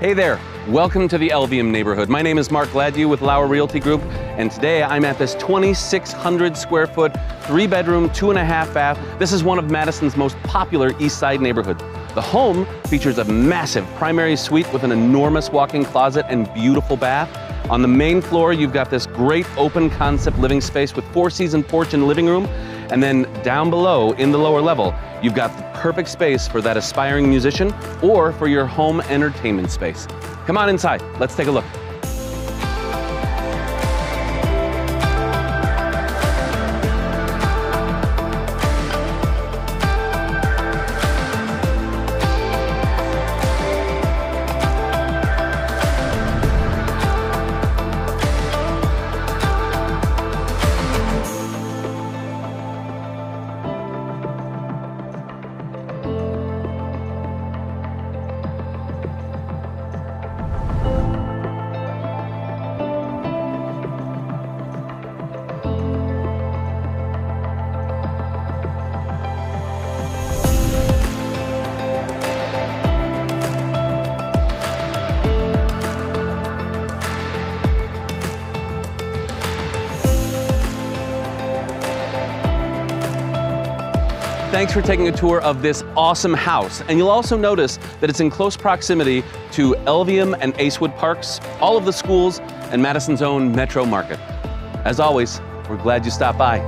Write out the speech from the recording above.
Hey there, welcome to the Elvehjem neighborhood. My name is Mark Gladue with Lauer Realty Group, and today I'm at this 2,600 square foot, three bedroom, two and a half bath. This is one of Madison's most popular East Side neighborhoods. The home features a massive primary suite with an enormous walk-in closet and beautiful bath. On the main floor, you've got this great open concept living space with four season porch and living room. And then down below in the lower level, you've got the perfect space for that aspiring musician or for your home entertainment space. Come on inside, let's take a look. Thanks for taking a tour of this awesome house. And you'll also notice that it's in close proximity to Elvehjem and Acewood Parks, all of the schools, and Madison's own Metro Market. As always, we're glad you stopped by.